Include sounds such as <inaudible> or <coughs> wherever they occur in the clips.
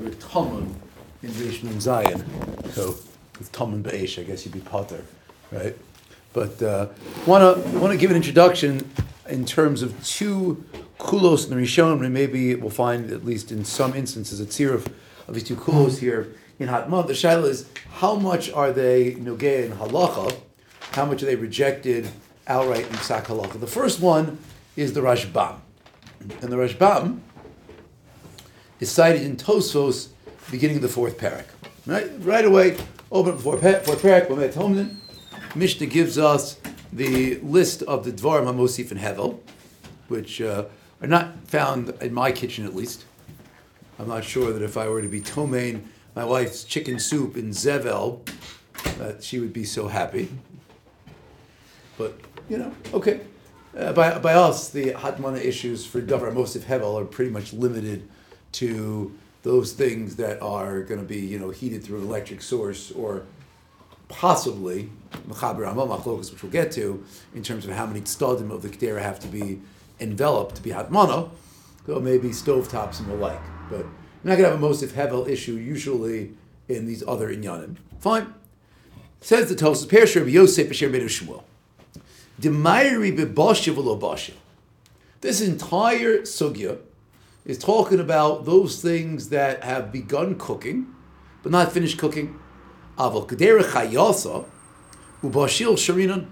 with Talmud in Rishon Zion. So with Talmud Be'esh, I guess you'd be Potter, right? But uh, want to want to give an introduction in terms of two kulos in the Rishon, and maybe we'll find at least in some instances a tzir of, of these two kulos here in Hatman. The shaila is how much are they nogeh in halacha? How much are they rejected outright in psak halacha? The first one is the Rashbam, and the Rashbam is cited in Tosfos, beginning of the fourth parak. Right, right away, open fourth, fourth parak. Lamed Homnin. Mishnah gives us the list of the Dvarim Hamosif and Hevel, which uh, are not found in my kitchen at least. I'm not sure that if I were to be tomain my wife's chicken soup in Zevel, that she would be so happy. But, you know, okay. Uh, by, by us, the Hatmana issues for Davar Mosif Hevel are pretty much limited to those things that are going to be, you know, heated through an electric source or possibly which we'll get to, in terms of how many tzadim of the Kedera have to be enveloped to be Hatmana, so maybe stovetops and the like. But you're not going to have a Mosif Hevel issue usually in these other inyanim. Fine. Says the Tosus, Perish Rabbi Yosef Asher Ben Shmuel. This entire sugya is talking about those things that have begun cooking, but not finished cooking. Aval kedera chayasa ubashil.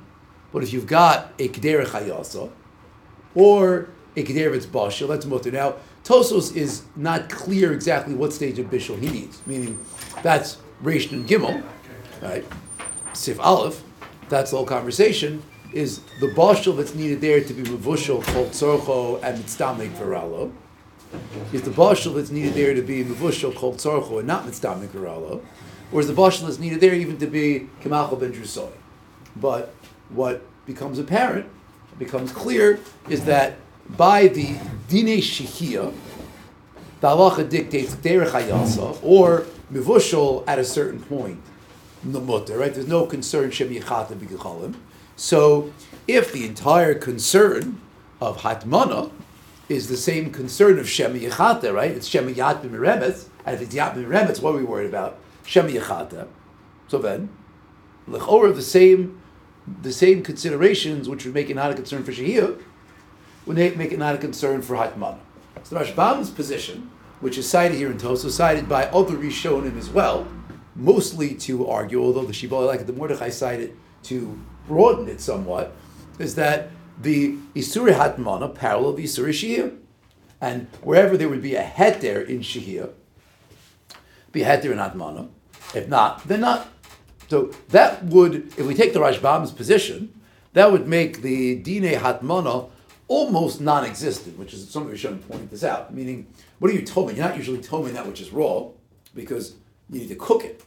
But if you've got a kedera chayasa or a kedera it's bashil, that's mutter. Now Tosos is not clear exactly what stage of bishul he needs. Meaning that's Reish and Gimel, right? Sif Aleph. That's the whole conversation is the bashal that's needed there to be mevushal called tzorcho and mitzdamek viralo. Is the bashal that's needed there to be mevushal called tzorcho and not mitzdamek viralo, or is the bashal that's needed there even to be kemachal ben drusoy? But what becomes apparent, becomes clear, is that by the dine shihia, the halacha dictates derech or mevushal at a certain point. The mutter, right? There's no concern shem yichata b'gechalim. So, if the entire concern of Hatmana is the same concern of Shem Yechata, right? It's Shem Yat B'Meremetz, and if it's Yat B'Meremetz, what are we worried about? Shem Yechata. So then, Lechor the same, the same considerations which would make it not a concern for Shehiyah, would make it not a concern for Hatmana. So Rashbam's position, which is cited here in Tosa, cited by other Rishonim as well, mostly to argue, although the Shibboleth like the Mordechai cited to broaden it somewhat, is that the Isuri Hatmana parallel the Isuri Shihir. And wherever there would be a heter in Shihir, be a heter in Hatmana. If not, then not. So that would, if we take the Rashbam's position, that would make the Dine Hatmana almost non-existent, which is some of you should point this out. Meaning, what are you toming? You're not usually toming that which is raw, because you need to cook it.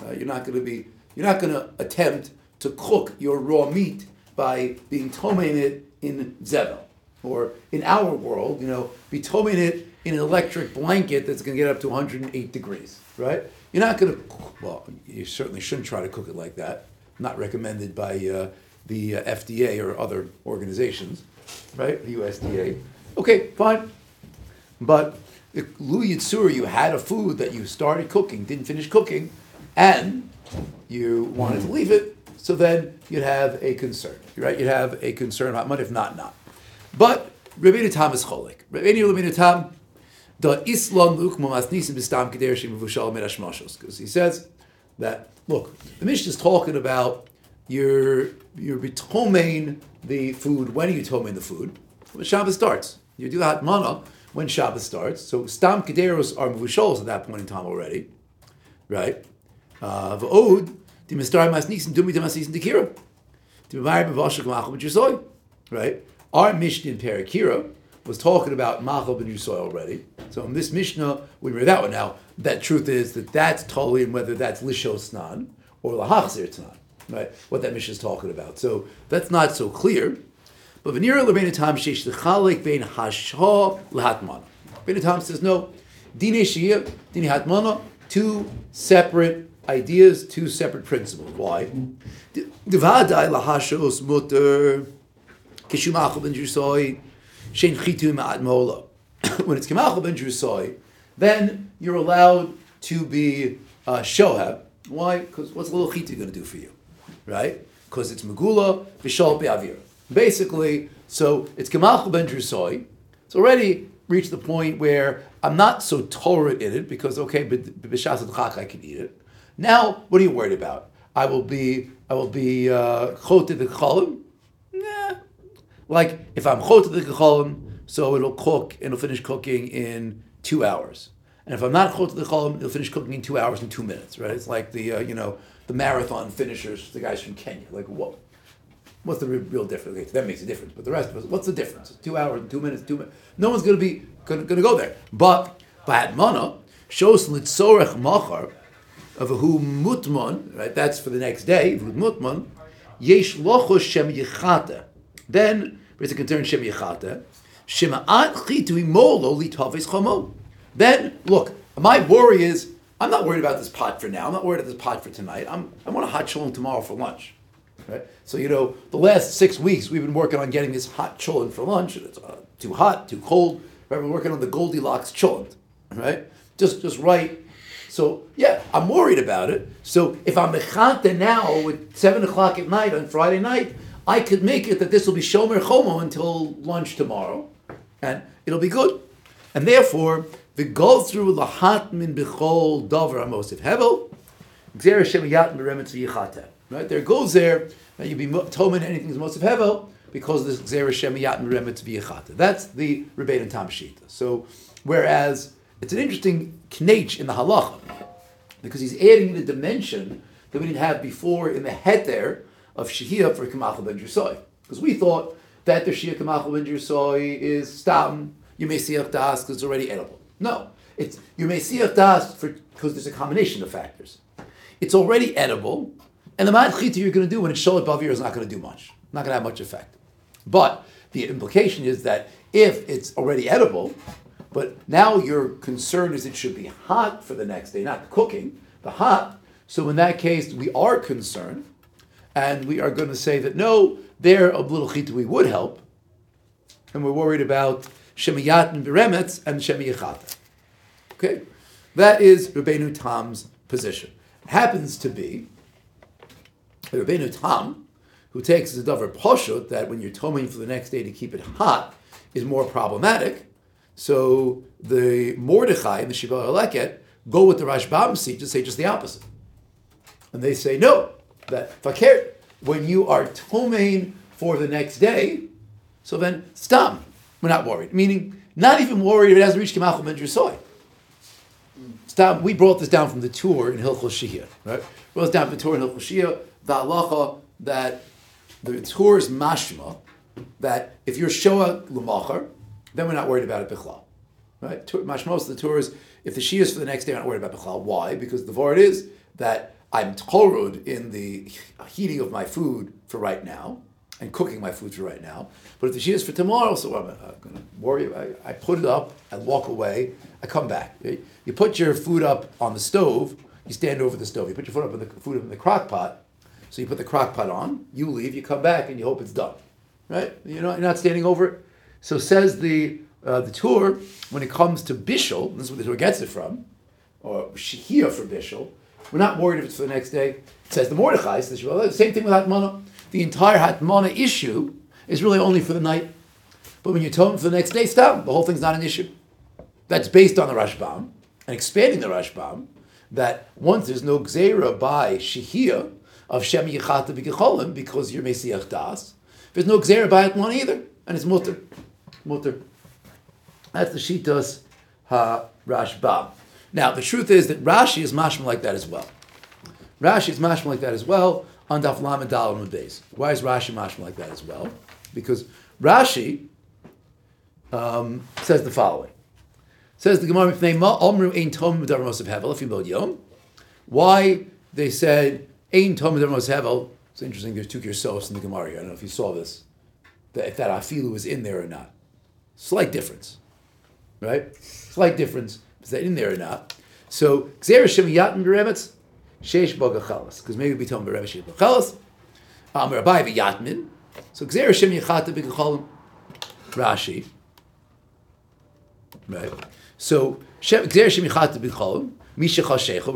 Uh, you're not going to be, you're not going to attempt to cook your raw meat by being tomain it in zevel. Or in our world, you know, be tomain it in an electric blanket that's going to get up to 108 degrees, right? You're not going to, well, you certainly shouldn't try to cook it like that. Not recommended by uh, the uh, FDA or other organizations, right? The USDA. Okay, fine. But Lu Yitzur, you had a food that you started cooking, didn't finish cooking, and you wanted to leave it, so then you'd have a concern, right? You'd have a concern about money, if not, not. But Rabbeinu Tam is cholik. Rabbeinu Tam, the Islam. Because he says that, look, the Mishnah is talking about your your bitomain the food. When are you tomain the food? When Shabbos starts. You do that mana when Shabbos starts. So stam kederos are muvushalos at that point in time already, right? Uh, the mistar masnisin dumi to masnisin dekira. The b'mayir b'vashik machal b'jusoy. Right? Our Mishnah in Parakira was talking about machal b'jusoy already. So in this Mishnah, we read that one now. That truth is that that's totally in whether that's lishos snan or lahachzir snan. Right? What that Mishnah is talking about. So that's not so clear. But v'nira l'bein tam sheish l'chalek bein hashah l'hatmana. Bein tam says no. Dine shiyah, dine hatmana, two separate ideas, two separate principles. Why? Divadai lahashos mutter kishumachal ben drusoi shein chitu. <coughs> When it's kimachal ben drusoi, then you're allowed to be uh, shohab. Why? Because what's a little chita going to do for you, right? Because it's megula v'shal be'avir. Basically, so it's Gemalchel ben Drusoi. It's already reached the point where I'm not so Torah in it because okay, b'shas chak I can eat it. Now, what are you worried about? I will be I will be uh, the cholim. Nah, like if I'm chot the cholim, so it'll cook and it'll finish cooking in two hours. And if I'm not chot the cholim, it'll finish cooking in two hours and two minutes. Right? It's like the uh, you know the marathon finishers, the guys from Kenya. Like what? What's the real difference? Okay, that makes a difference. But the rest of us, what's the difference? Two hours, two minutes, two minutes. No one's going to be going to go there. But by mana shows litzorech machar of a who mutman. Right, that's for the next day. Mutman yesh lochos shem yichata. Then there's a concern shem yichata. Shema'at chitu imolo litavis chamo. Then look, my worry is I'm not worried about this pot for now. I'm not worried about this pot for tonight. I'm I want a hot cholent tomorrow for lunch. Right? So, you know, the last six weeks we've been working on getting this hot cholent for lunch. It's uh, too hot, too cold. Right? We're working on the Goldilocks cholent, right? Just, just right. So, yeah, I'm worried about it. So, if I'm mechante now at 7 o'clock at night on Friday night, I could make it that this will be Shomer Chomo until lunch tomorrow, and it'll be good. And therefore, the go through lahat min bechol dover amosif hevel, gzer Hashem meremetz v'yichatem. Right? There goes there that you be tomen anything is most of hevel because this Xer Shem Yat Meremet V'yachata. That's the Rebbein and Tam. So, whereas it's an interesting knech in the halacha because he's adding the dimension that we didn't have before in the heter of Shehiyah for Kamachal ben Jersoy. Because we thought that the Shia Kamachal ben Jersoy is stam, you may see das because it's already edible. No, it's you may see das because there's a combination of factors. It's already edible, and the ma'at chita you're going to do when it's sholat bavir is not going to do much, not going to have much effect. But the implication is that if it's already edible, but now your concern is it should be hot for the next day, not cooking, the hot. So in that case, we are concerned, and we are going to say that no, there a little we would help, and we're worried about shemiyat and beremetz and shemiyachata. Okay, that is Rabbeinu Tam's position. It happens to be Rabbeinu Tam, who takes the davar poshut that when you're toming for the next day to keep it hot is more problematic. So the Mordechai and the Shiva Leket go with the Rashbam seat to say just the opposite. And they say, no, that fakir, when you are toming for the next day, so then stop. We're not worried. Meaning, not even worried if it hasn't reached Kimachal Ben Soy. Stop. We brought this down from the tour in Hilchol Shia, right? Brought this down from the tour in Hilchol Shia the halacha that the tour is mashma, that if you're shoa l'machar, then we're not worried about it bichlal. Right? Mashmos, the Torah is, if the Shia is for the next day, I'm not worried about bichlal. Why? Because the word is that I'm torud in the heating of my food for right now, and cooking my food for right now. But if the Shia is for tomorrow, so I'm, uh, I'm going to worry. I, I, put it up, I walk away, I come back. You put your food up on the stove, you stand over the stove. You put your food up in the food up in the crock pot, so you put the crock pot on, you leave, you come back, and you hope it's done. Right? You know, you're not standing over it. So says the uh, the tour, when it comes to Bishul, this is where the tour gets it from, or Shehiyah for Bishul, we're not worried if it's for the next day. It says the Mordechai, says, the same thing with Hatmana. The entire Hatmana issue is really only for the night. But when you them for the next day, stop. The whole thing's not an issue. That's based on the Rashbam, and expanding the Rashbam, that once there's no Gzera by Shehiyah, of Shem B'Gecholim because you're Mesiach Das. There's no Gzera by one either, and it's Mutter. Mutter. That's the Shitas Ha Rashbam. Now, the truth is that Rashi is mashma like that as well. Rashi is mashma like that as well on Daf Lamed Dal days. Why is Rashi mashma like that as well? Because Rashi um, says the following. Says the Gemara, Omru Ein Tom Hevel, if you Yom. Why they said Ein Talmud Hevel. It's interesting. There's two Kirsos in the Gemara. here. I don't know if you saw this. That if that afilu was in there or not. Slight difference, right? Slight difference. Is that in there or not? So Xerishim Yatin Beremetz Sheish Bogachalas. Because maybe we tell him Beremetz Sheish Bogachalas. Um, Rabbi Yatmin. So Xerishim Yachata Begachalim. Rashi. Right. So We're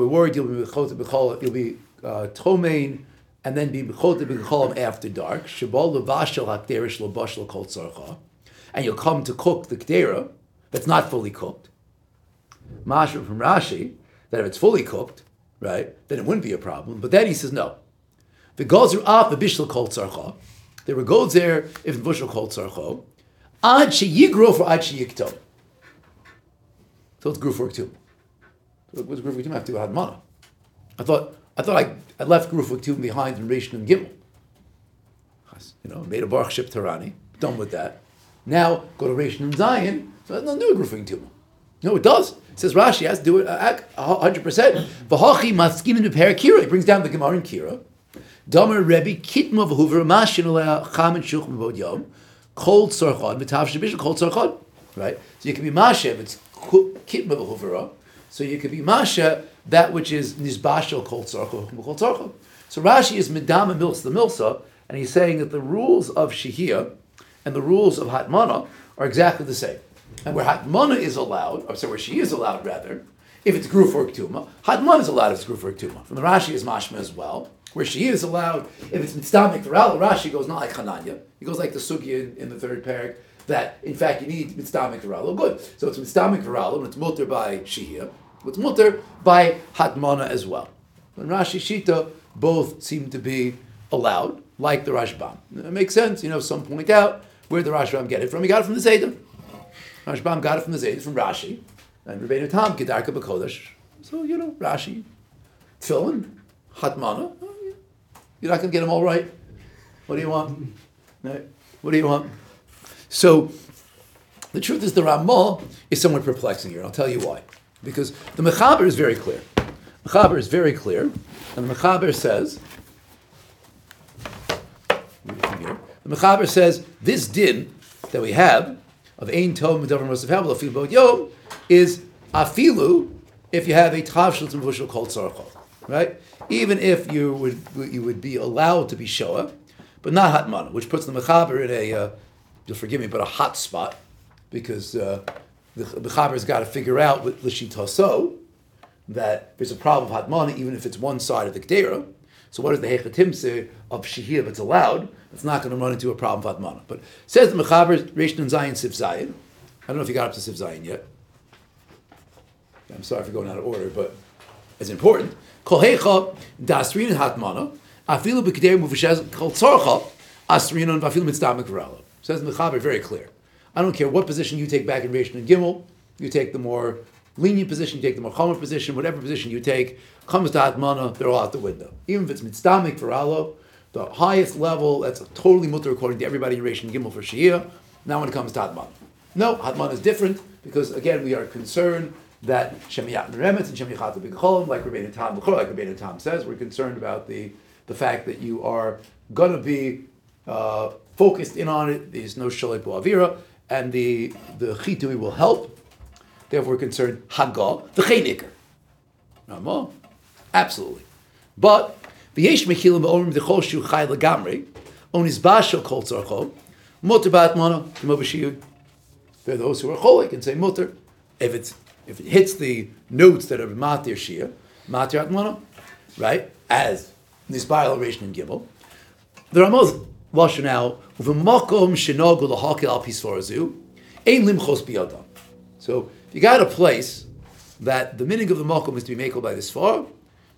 worried you'll be you'll be uh, tomain and then be mechote after dark. Shabal levashel hakderish lebashel kol tzarcha, and you'll come to cook the kdera that's not fully cooked. Mashra from Rashi that if it's fully cooked, right, then it wouldn't be a problem. But then he says no. The are off the bishel kol tzarcha. There were goats there if the bushel kol tzarcha. Ad sheyigro for ad sheyikto. So it's grew for two. What's grew for two have to have mana? I thought I thought I, I left grew for two behind in Rishon and Gimel. You know, made a Baruch Ship Tarani, done with that. Now go to Rishon and Zion, so no new grew for. No, it does. It says Rashi has to do it uh, hundred percent. V'hachi maskin in Kira. He brings down the Gemara in Kira. Damer Rebbe kitma v'huver mashin cham and shuch m'vod yom cold sarchad mitav shabishal cold sarchad. Right. So you can be masha if it's kitma v'huvera. So you could be masha that which is nizbashal cold sarchad cold sarchad. So Rashi is midama milsa the milsa, and he's saying that the rules of shihia and the rules of hatmana are exactly the same. And where hatmana is allowed, or so where she is allowed rather, if it's gruf or ktuma, hatmana is allowed if it's gruf or ktuma. From the Rashi is mashma as well. Where she is allowed, if it's mitzvah v'ral, Rashi goes not like Hananya. He goes like the sugi in, in the third parak, that in fact you need mitzvah v'ral. Oh, good. So it's mitzvah v'ral, and it's mutter by shihia. It's mutter by hatmana as well. And Rashi Shita both seem to be allowed, like the Rashbam. It makes sense, you know, some point out where the Rashbam get it from. He got it from the Zaydim. Rashbam got it from the Zayd, from Rashi, and Rebbeinu Tam, Kedarka B'Kodesh. So, you know, Rashi, Tfilin, Hatmana, you're not going to get them all right. What do you want? <laughs> What do you want? So, the truth is the Ramah is somewhat perplexing here. I'll tell you why. Because the Mechaber is very clear. Mechaber is very clear, and the Mechaber says, the Mechaber says, this din that we have of Ein Tov Medavar Mosef Afilu Bod Yom is Afilu if you have a Tavshel Tzimvushel called Tzarchol. Right? Even if you would you would be allowed to be Shoah, but not Hatmana, which puts the Mechaber in a, uh, you'll forgive me, but a hot spot, because uh, the Mechaber's got to figure out with Lishitaso that there's a problem of Hatmana, even if it's one side of the Kedera. So what does the Hechatim say of Shihir if it's allowed? It's not going to run into a problem of Atmana. But says the Mechaber, Reish and Zion, Sif Zion. I don't know if you got up to Sif Zion yet. I'm sorry for going out of order, but it's important. Kol Hecha, Dasrin Hatmana, Afilu B'Kedei Mufashez, Kol Tzorcha, Asrin and Afilu Mitzdamek Varala. Says the Mechaber very clear. I don't care what position you take back in Reish and Gimel, you take the more lenient position, you take the more position, whatever position you take, comes to Atmana, they're all out the window. Even if it's mitzdamek for Allah, the highest level, that's totally mutter according to everybody in and Gimel for Shia. Now when it comes to Atmana. No, Atmana is different because again we are concerned that Shemiyat and Remetz and Shemiyat B'Cholim, like Rabbeinu Tam, like Rabbeinu Tam says, we're concerned about the, the fact that you are going to be uh, focused in on it. There's no Shalit Avira, and the the Chitui will help. Therefore, we're concerned Haggah, the Chayniker. Ramah, absolutely. But v'yesh mechilim ba'orim d'chol shu chay legamri on his bashal kol tzarcho bat mana k'mo There are those who are cholik and say mutter if it's if it hits the notes that are matir shia matir atmana, right? As nisbayal ration and gibel. The Ramah lashon now u'v'makom shenogu l'hakel al pisforazu ein limchos biyadam. So if you got a place that the meaning of the makom is to be makel by this far,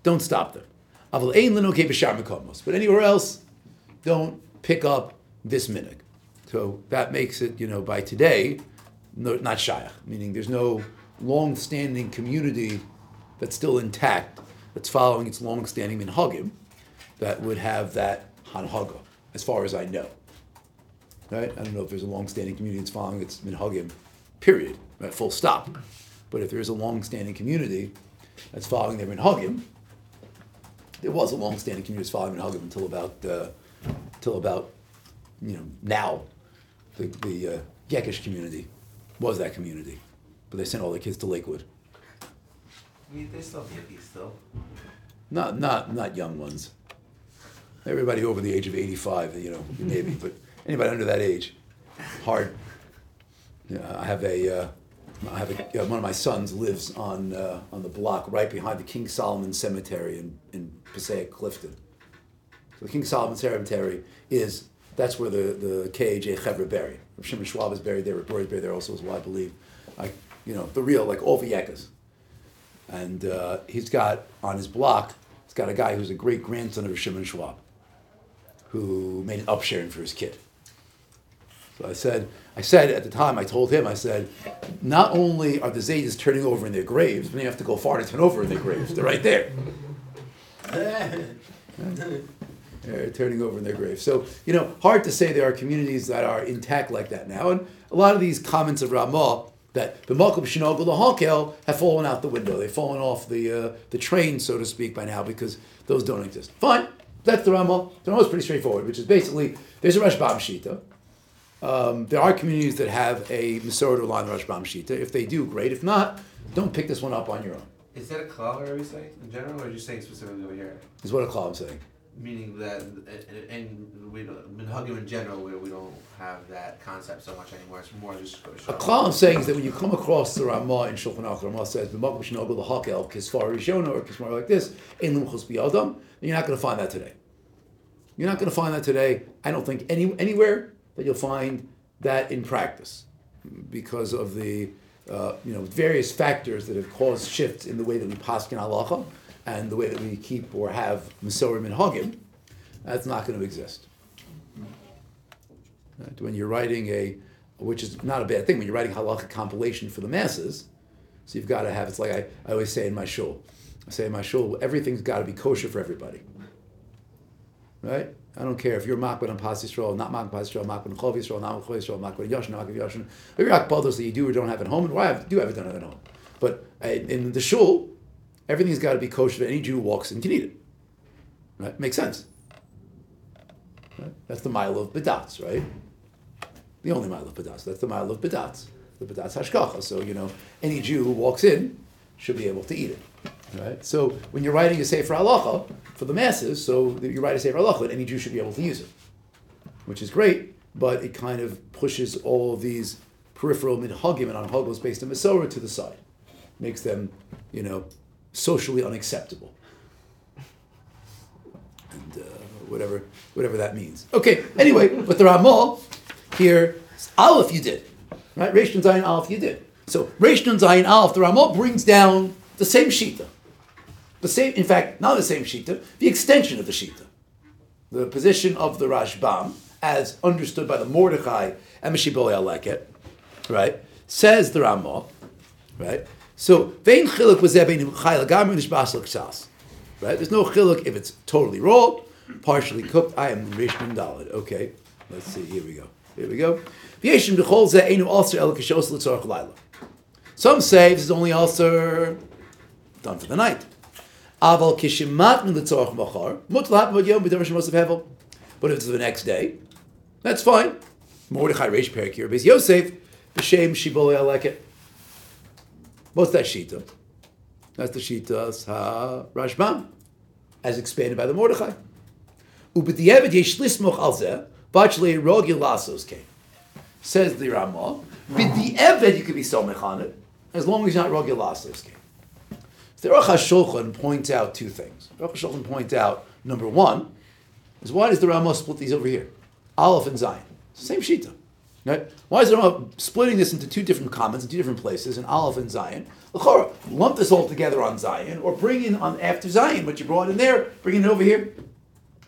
don't stop there. But anywhere else, don't pick up this minig. So that makes it, you know, by today, no, not shayach, meaning there's no long-standing community that's still intact, that's following its long-standing minhagim, that would have that hanhaga, as far as I know. Right? I don't know if there's a long-standing community that's following its minhagim, period, right? full stop. But if there is a long-standing community that's following their minhagim, there was a long-standing community following Minhagim until about uh, until about you know now. The, the uh, Yekish community was that community, but they sent all their kids to Lakewood. they still hippies still. Not not not young ones. Everybody over the age of eighty-five, you know, maybe, but anybody under that age, hard. Yeah, I have a uh, I have a, uh, one of my sons lives on uh, on the block right behind the King Solomon Cemetery in in Passaic Clifton. So the King Solomon Cemetery is that's where the the KAJ Chevra buried. Shimon Schwab is buried there. Rory is buried there also as I believe. Like you know the real like all the Yekas. And uh, he's got on his block, he's got a guy who's a great grandson of Shimon Schwab, who made an upsharing for his kid. So I said, I said at the time, I told him, I said, not only are the Zaydis turning over in their graves, but you have to go far to turn over in their graves. They're right there. <laughs> They're turning over in their graves. So, you know, hard to say there are communities that are intact like that now. And a lot of these comments of Ramah that the Malkum the Hakel, have fallen out the window. They've fallen off the, uh, the train, so to speak, by now because those don't exist. Fine. That's the Ramah. The Ramah is pretty straightforward, which is basically there's a Rashbam Shita. Um, there are communities that have a Masorah on the Rashbam Shita. If they do, great. If not, don't pick this one up on your own. Is that a klal are we saying in general, or are you saying specifically over here? Is what a call I'm saying. Meaning that, and- and we don't, minhagim in general, where we don't have that concept so much anymore. It's more just. A klal I'm saying is that when you come across the Ramah in Shulchan Aruch, the Ramah says b'makom shenogel l'hakel kisfar rishona or kismar like this in limchus biyadam, you're not going to find that today. You're not going to find that today. I don't think any anywhere that you'll find that in practice because of the uh, you know various factors that have caused shifts in the way that we paskin halacha and the way that we keep or have masorim and hagim. That's not going to exist. Right? When you're writing a, which is not a bad thing, when you're writing halacha compilation for the masses, so you've got to have, it's like I, I always say in my shul, I say in my shul, everything's got to be kosher for everybody. Right? I don't care if you're makbid on Pas Yisrael, not makbid on Pas Yisrael, makbid on Chov Yisrael, not Chov Yisrael, makbid on Yashin, not makbid on Yashin. If you're that you do or don't have at home, and why have, do have it done at home. But uh, in the shul, everything's got to be kosher. Any Jew who walks in can eat it. Right? Makes sense. Right? That's the mile of bedats, right? The only mile of bedats. That's the mile of bedats. The bedats hashkacha. So you know, any Jew who walks in should be able to eat it. Right? So when you're writing a Sefer Halacha for the masses, so you write a Sefer Halacha, any Jew should be able to use it, which is great, but it kind of pushes all of these peripheral minhagim and anhagos based on Masorah to the side, makes them, you know, socially unacceptable, and uh, whatever whatever that means. Okay. Anyway, but the Ramal here, Aleph you did, right? Reish Nun Zayin Aleph you did. So Reish Nun Zayin Aleph, the Ramal brings down the same shita. The same, in fact, not the same shita, the extension of the shita, the position of the Rashbam, as understood by the Mordechai and Meshiboli Aleket, right? Says the Ramah, right? So vein chiluk was there bein chayil gamri nishbas l'ksas, right? There's no chiluk if it's totally raw, partially cooked. I am rishon dalid. Okay, let's see. Here we go. Here we go. V'yeshim b'chol ze einu also el kishos l'tzorach. Some say this is only also done for the night. Aval kishimat min machar, mutal with yom b'davar shemos hevel. But if it's the next day, that's fine. Mordechai Reish Perik here, Yosef, b'shem shiboli aleket. What's that shita? That's the shitas ha Rashbam, as expanded by the Mordechai. Ubediavad yesh lismoch al zeh, bachle rogil lasos came. Says the Ramah, b'di'evad you could be so on as long as you're not lasos came. The Aruch HaShulchan points out two things. The Aruch HaShulchan points out, number one, is why does the Ramah split these over here? Aleph and Zion. Same Shita. Right? Why is the Ramah splitting this into two different comments in two different places, in Aleph and Zion? L'chora, lump this all together on Zion, or bring in on after Zion what you brought in there, bring it over here.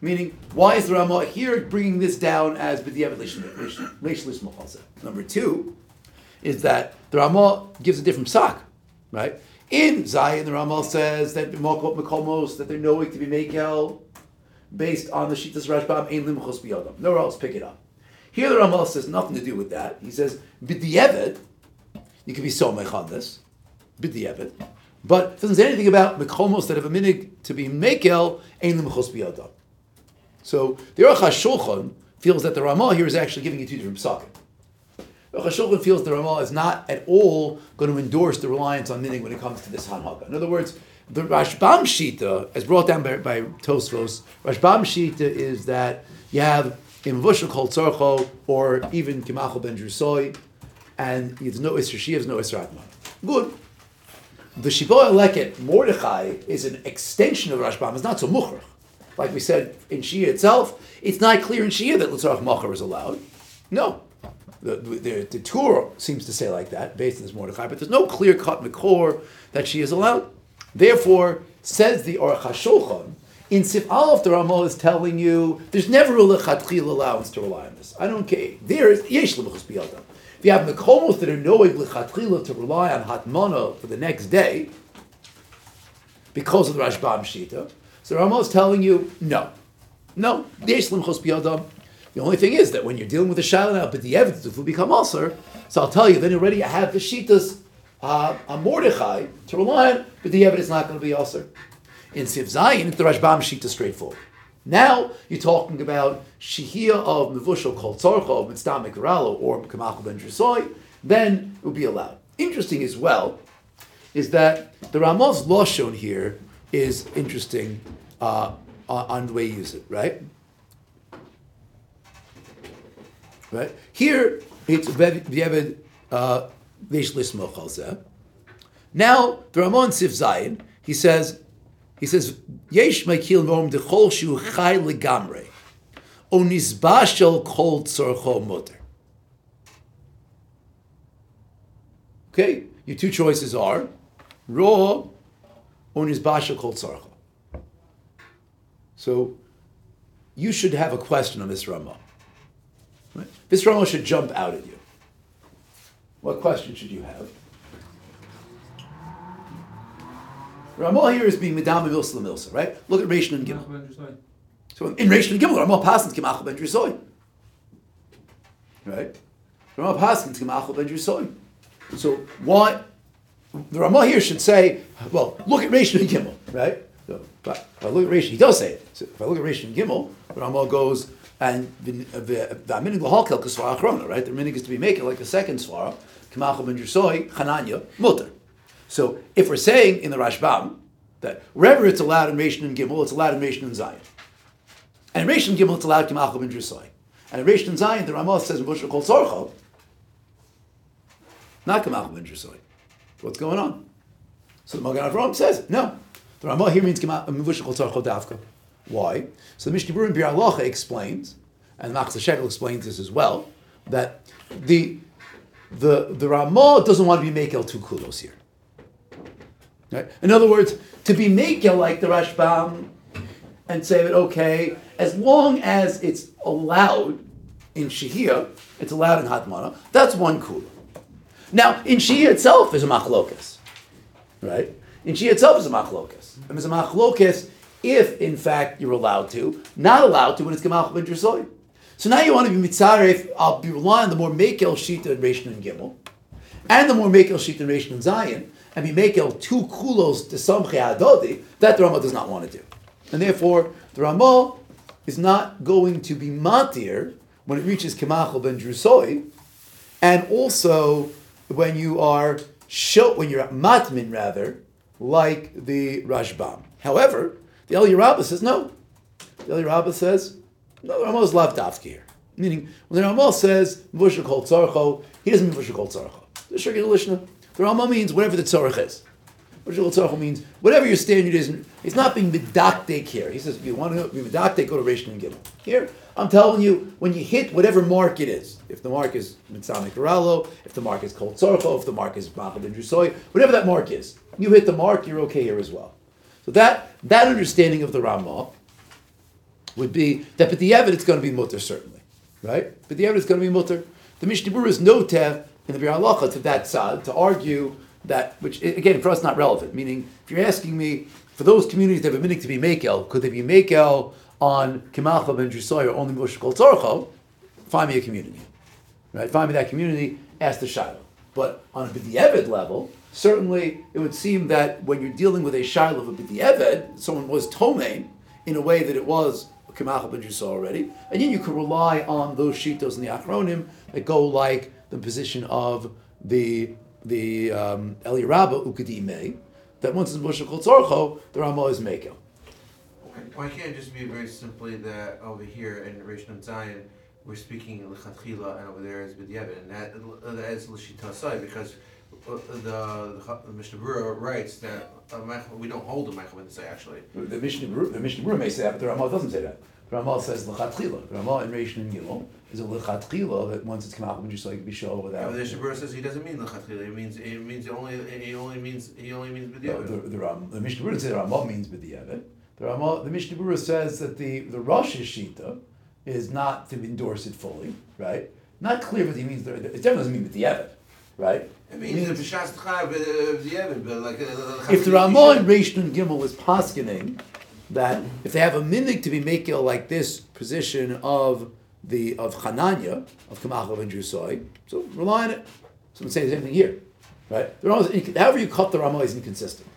Meaning, why is the Ramah here bringing this down as Lismach Number two is that the Ramah gives a different psak, right? In Zion, the Ramah says that Mokot Mekomos, that they're knowing to be Mekel, based on the Shitas Rashbam, Ein Limchos Biyodam. Nowhere else pick it up. Here the Ramah says nothing to do with that. He says, B'diavad, you can be Somech on this, B'diavad, but it doesn't say anything about Mekomos that have a minig to be Mekel, Ein Limchos Biyodam. So the HaShulchan feels that the Ramah here is actually giving you two different psakim. The feels the Ramah is not at all going to endorse the reliance on minig when it comes to this Hanhaga. In other words, the Rashbam Shita, as brought down by, by Tosfos, Rashbam Shita is that you have in Vushal called Tzarcho, or even Kimachal ben Drusoi, and it's no Isra, she has no Isra. Good. The Shiboah Leket, Mordechai, is an extension of Rashbam. It's not so mukhrach. Like we said in Shia itself, it's not clear in Shia that Litzarach Machar is allowed. No. The, the, the Torah seems to say like that, based on this Mordechai, but there's no clear cut Makor that she is allowed. Therefore, says the Aruch HaShulchan, in Sif Aleph, the Ramah is telling you there's never a lechatchil allowance to rely on this. I don't care. There is yesh lebuchus biyadam. If you have mekomos that are knowing lechatchila to rely on hatmana for the next day because of the Rashbam Shita, so the Ramah is telling you no, no yesh lebuchus biyadam. The only thing is that when you're dealing with a shaila but the evidence will become also. So I'll tell you, then already you have the shitas uh, a Mordechai to rely on, but the evidence is not going to be ulcer. In Sif Zayin, the Rashbam Shita straightforward. Now you're talking about Shihia of Mevushal called Tzarcha of Mitzvah Mekaralo or Kamachal Ben Drisoy, then it would be allowed. Interesting as well is that the Ramah's shown here is interesting uh, on the way you use it, right? Right? Here, it's V'yevid uh, Now, the Ramon Sif Zayin, he says, he says, Yesh Maikil Morim Dechol Shu Chai Legamre. O Nizbashel Kol Tzorcho Mutter. Okay, your two choices are raw or Nizbashel Kol Tzorcho. So you should have a question on this Ramah. Right? This Ramah should jump out at you. What question should you have? Ramah here is being Medama Milsa Milsa, right? Look at Rishon and Gimel. So in Rishon and Gimel, Ramah Pasins Kimachal Ben Drisoy. Right? Ramah Pasins Kimachal Ben Drisoy. So why? The Ramah here should say, well, look at Rishon and Gimel, right? So, but if I look at Rishon, he does say it. So if I look at Rishon and Gimel, Ramah goes, and the minig lahalkel kasvara achrona, right? The minig is to be making like a second svara, kamachal ben Drisoy, chananya, mutter. So if we're saying in the Rashbam that wherever it's allowed in Rishon and Gimel, it's allowed in Rishon and Zion. And in Rishon and Gimel, it's allowed Kimachal ben Drusai. And in Rishon and Zion, the Ramah says Bushra called Sorcho, not Kimachal ben Drusai. What's going on? So the Magen Avraham says, no. The Ramah here means called Sorcho Davka. Why? So the Mishnah Berurah explains, and Machatzis Hashekel explains this as well, that the the the Ramah doesn't want to be Mekel two kulos here. Right? In other words, to be Mekel like the Rashbam and say that, okay, as long as it's allowed in Shihia, it's allowed in Hatmana, that's one kula. Now, in Shihia itself is a machlokas, right? In Shihia itself is a machlokas. And a machlokas if, in fact, you're allowed to, not allowed to when it's Gemach ben. So now you want to be mitzaref, I'll be relying on the more Mekel Shita and Rishon and Gimel, and the more Mekel Shita and Rishon and Zion, and be makel two kulos to samche adodi, that the Ramah does not want to do. And therefore, the Ramah is not going to be matir when it reaches Kemachel ben Drusoi, and also when you are show, when you're matmin rather, like the Rashbam. However, the El Yerabah says no. The El Yerabah says no. The Ramah is lav here, meaning when the Ramah says Mvushah kol tzarcho, he doesn't mean Mvushah kol tzarcho. The Shirgit Lishna the Rama means whatever the tzorach is. Rishul tzorach means whatever your standard is. It's not being medakdek here. He says if you want to be medakdek, go to Rishon and Gimel. Here, I'm telling you, when you hit whatever mark it is, if the mark is Mitzvah Karalo, if the mark is Kol Tzorcho, if the mark is Machad and Drusoy, whatever that mark is, you hit the mark, you're okay here as well. So that that understanding of the Ramah would be that but the evidence is going to be mutter certainly, right? But the evidence is going to be mutter. The Mishnah Berurah is no teh in the Biur Halacha to that side to argue that, which again for us not relevant. Meaning, if you're asking me for those communities that have been to be Mekel, could they be Mekel on Kimalcha ben Drusoy or only Moshe Kol Tzorcho? Find me a community, right? Find me that community. Ask the Shiloh. But on a B'di'eved level, certainly it would seem that when you're dealing with a Shiloh of a B'di'eved, someone was Tomain in a way that it was Kimalcha ben Drusoy already, and then you could rely on those shitos in the Achronim that go like the position of the the um, Eli Rabba Ukadime, that once it's Moshe Kol Tzorcho, the Ramah is Mekel. Why can't it just be very simply that over here in Rishon Zion, we're speaking lechatchila and over there is b'diavad, and that, that is l'shita because uh, the, the Mishnah Berurah writes that uh, we don't hold the Michael say actually. The Mishnah Berurah, the Mishnah Berurah may say that, but the Ramah doesn't say that. The Ramah says lechatchila. The Ramah in Reish and Gimel is a lechatchila that once it's come out, we just like be show Yeah, without. but the Mishnah Berurah says he doesn't mean lechatchila, he means, he means only, he only means, he only means No, the, b'diavad. the, Ram, the Mishnah Berurah says the Ramah means b'diavad. The Ramah, the Mishnah Berurah says that the the Rosh Shita is not to endorse it fully, right? Not clear what he means. There, it definitely doesn't mean b'diavad, right? It means the b'shas t'chai b'diavad, but like. Uh, if the you in Gimel was poskening that if they have a minig to be makel like this position of the of Hananya of Kamachav and Drusoi, so rely on it. So I'm saying the same thing here, right? Is, however you cut the Ramah is inconsistent.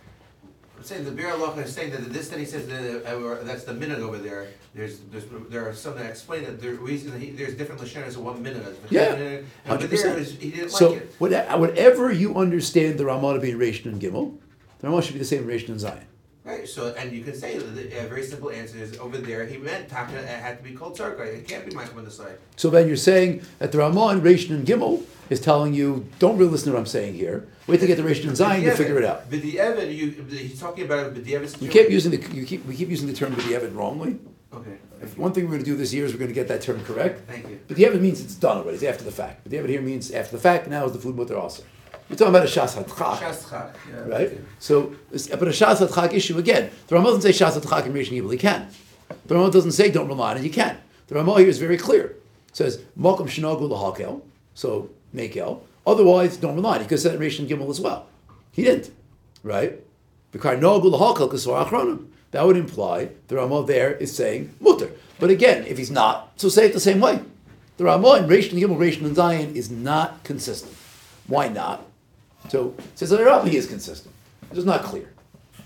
I'm saying the Biur Halacha is saying that this that he says that uh, or that's the minute over there. There's there's there are some that explain that the reason that he, there's different lashonas of one minute. Yeah, and over there 100%. he didn't So like it. what- whatever you understand the Ramah to be in Reish Nun Gimel, the Ramah should be the same in Reish Nun Zion. Right. So and you can say that the, a very simple answer is over there he meant Taka it had to be called Tzarkai. It can't be Michael on the side. So then you're saying that the Ramah in Reish Nun Gimel is telling you, don't really listen to what I'm saying here. Wait to get the Rishon Zion to figure it out. But the Evan, you he's talking about We keep using the you keep we keep using the term b'diavad wrongly. Okay. If one thing we're going to do this year is we're going to get that term correct. Thank you. But the Evid means it's done already. It's after the fact. But the Evid here means after the fact. Now is the food mutter also. We're talking about a shas hatchak, Shas Chak, yeah, right? So, but a shas issue again. The Ramah doesn't say shas hatchak in Rishon Yibel. He can. The Ramah doesn't say don't rely on it. You can. The Ramah here is very clear. It says makom shenogu lahakel. So makel. Otherwise, don't rely. He could have said Rishon Gimel as well. He didn't, right? That would imply the Ramah there is saying mutter. But again, if he's not, so say it the same way. The Ramah in Reish and Gimel, Rishon and Zion is not consistent. Why not? So says the Rambam he is consistent. It's not clear.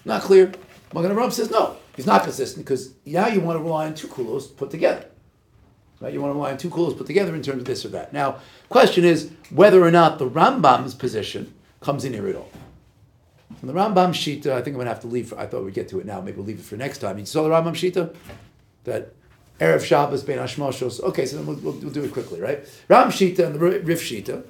Not clear. Magen Avraham says no. He's not consistent because now you want to rely on two kulos put together. Right? You want to rely two kulos put together in terms of this or that. Now, question is whether or not the Rambam's position comes in here at all. From the Rambam Shita, I think I'm going to have to leave. For, I thought we'd get to it now. Maybe we'll leave it for next time. You saw the Rambam Shita? That Erev Shabbos Ben Hashmoshos. Okay, so then we'll, we'll, we'll do it quickly, right? Ram Shita and the Rif Shita.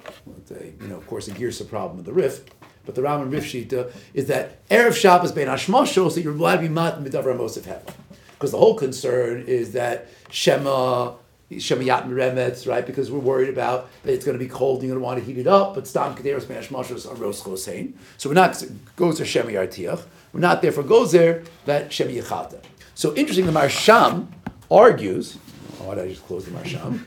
You know, of course, the problem of the Rif. But the Ram and Rif Shita is that Erev Shabbos Ben Hashmoshos that you're allowed to be mat midavar Mosef Hevel. Because the whole concern is that Shema, Shema Yat Meremetz, right? Because we're worried about that it's going to be cold and you're going to want to heat it up, but Stam Kederos Ben Hashmoshos are Ros Chosein. So we're not goes there Shema Yartiach. We're not therefore goes there that Shema Yechata. So interesting, the Marsham argues. Oh, why did I just close the Marsham?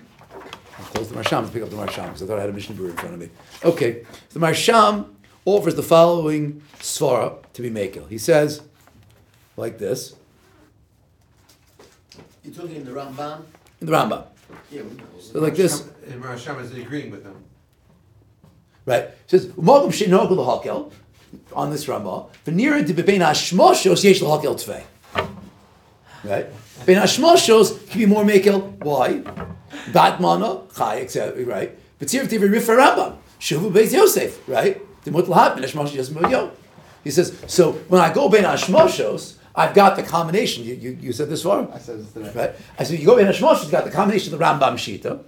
I'll close the Marsham and pick up the Marsham because I thought I had a Mishnah Berurah in front of me. Okay, the Marsham offers the following svara to be makel. He says, like this, You're talking in the Ramban? in the Rambam. Yeah, we know. So like this, And Rasham is agreeing with them. right? It says, "U'magam she'nogu l'hakel," on this Rambam, "V'nira de bebein hashmoshos yesh l'hakel tvei." Right? Ben hashmoshos can be more makel. Why? Batmana, chai, etc. Right? But V'tzir v'tiv rif Rambam, shuvu beis Yosef. Right? Demut l'hat ben hashmoshos yosef yo. He says, so when I go ben hashmoshos, I've got the combination. You, you, you said this far? I said this today. Right? I said, you go in Hashmosh, you've got the combination of the Rambam Shita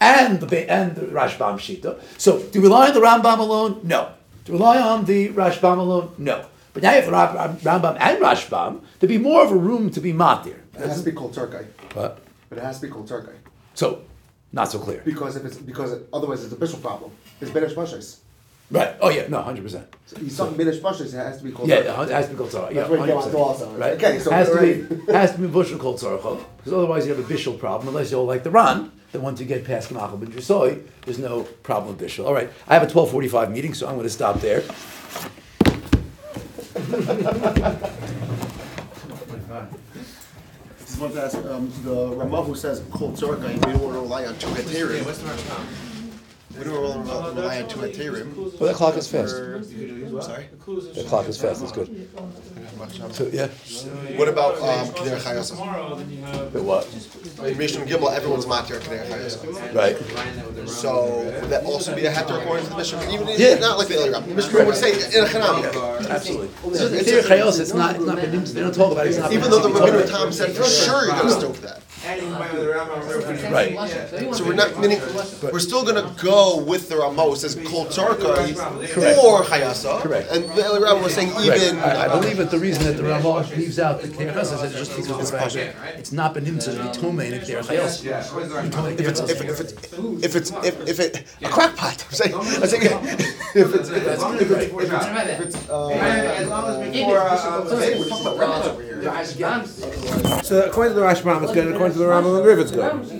and the and the Rashbam Shita. So, do you rely on the Rambam alone? No. Do you rely on the Rashbam alone? No. But now you have Ra- Ra- Rambam and Rashbam, there'd be more of a room to be matir. It has to be called Turkey, What? but it has to be called Turkey So, not so clear. because if it's because it, otherwise it's a bishul problem. It's Benish Moshes. Right. Oh, yeah, no, 100%. So he's something Benish Moshes. It has to be called. Yeah, Turkey. it has to be called Tzara. Yeah, That's it came out 100%. to also. Right. Okay, so has to be <laughs> has to be bushel called Tzara because otherwise you have a bishul problem. Unless you're like the Ran, then once you get past Kamachal ben Drusoi, there's no problem with bishul. All right, I have a 12:45 meeting, so I'm going to stop there. I <laughs> just wanted to ask, um, the Ramah who says Kol Tzorka, we don't want to rely on two Yeah, heterim. what's the Rasham? We don't want to rely on two heterim. Well, that clock is fast. Sorry? The clock is fast. It's good. So yeah. What about um, Keder Chayasa? Tomorrow, then you have. But what? In Mishnah Gimel, everyone's matir Keder Chayasa. Right. So would that also be a heter according to the Mishnah? Even if Yeah. not like the other Ram. The Mishnah would say in a Chanami. Absolutely. This is the Chayos. It's not. It's not. They don't talk about it. It's not. Even though the Rabbeinu Tam said for sure you're going to stoke that. Right. So we're not, meaning, we're still gonna go with the Rama, who says Kol Tzarkai or Hayasa. Correct. And the other Rama was saying Right. even. I, I believe that the reason that the Ramah leaves out the K'nei Chayos is just because of the fact that it's not been him to be Tomei in a K'nei Chayos. If it's, if, if it's, if it's, if, if it, a crackpot, I'm saying, I'm saying, if it's, if it's, if it's, if it's, if it's, As long as before, uh, we're talking about rabbis over here. So according to the Rashbam, it's good, and according to the Rambam and Rif, it's good.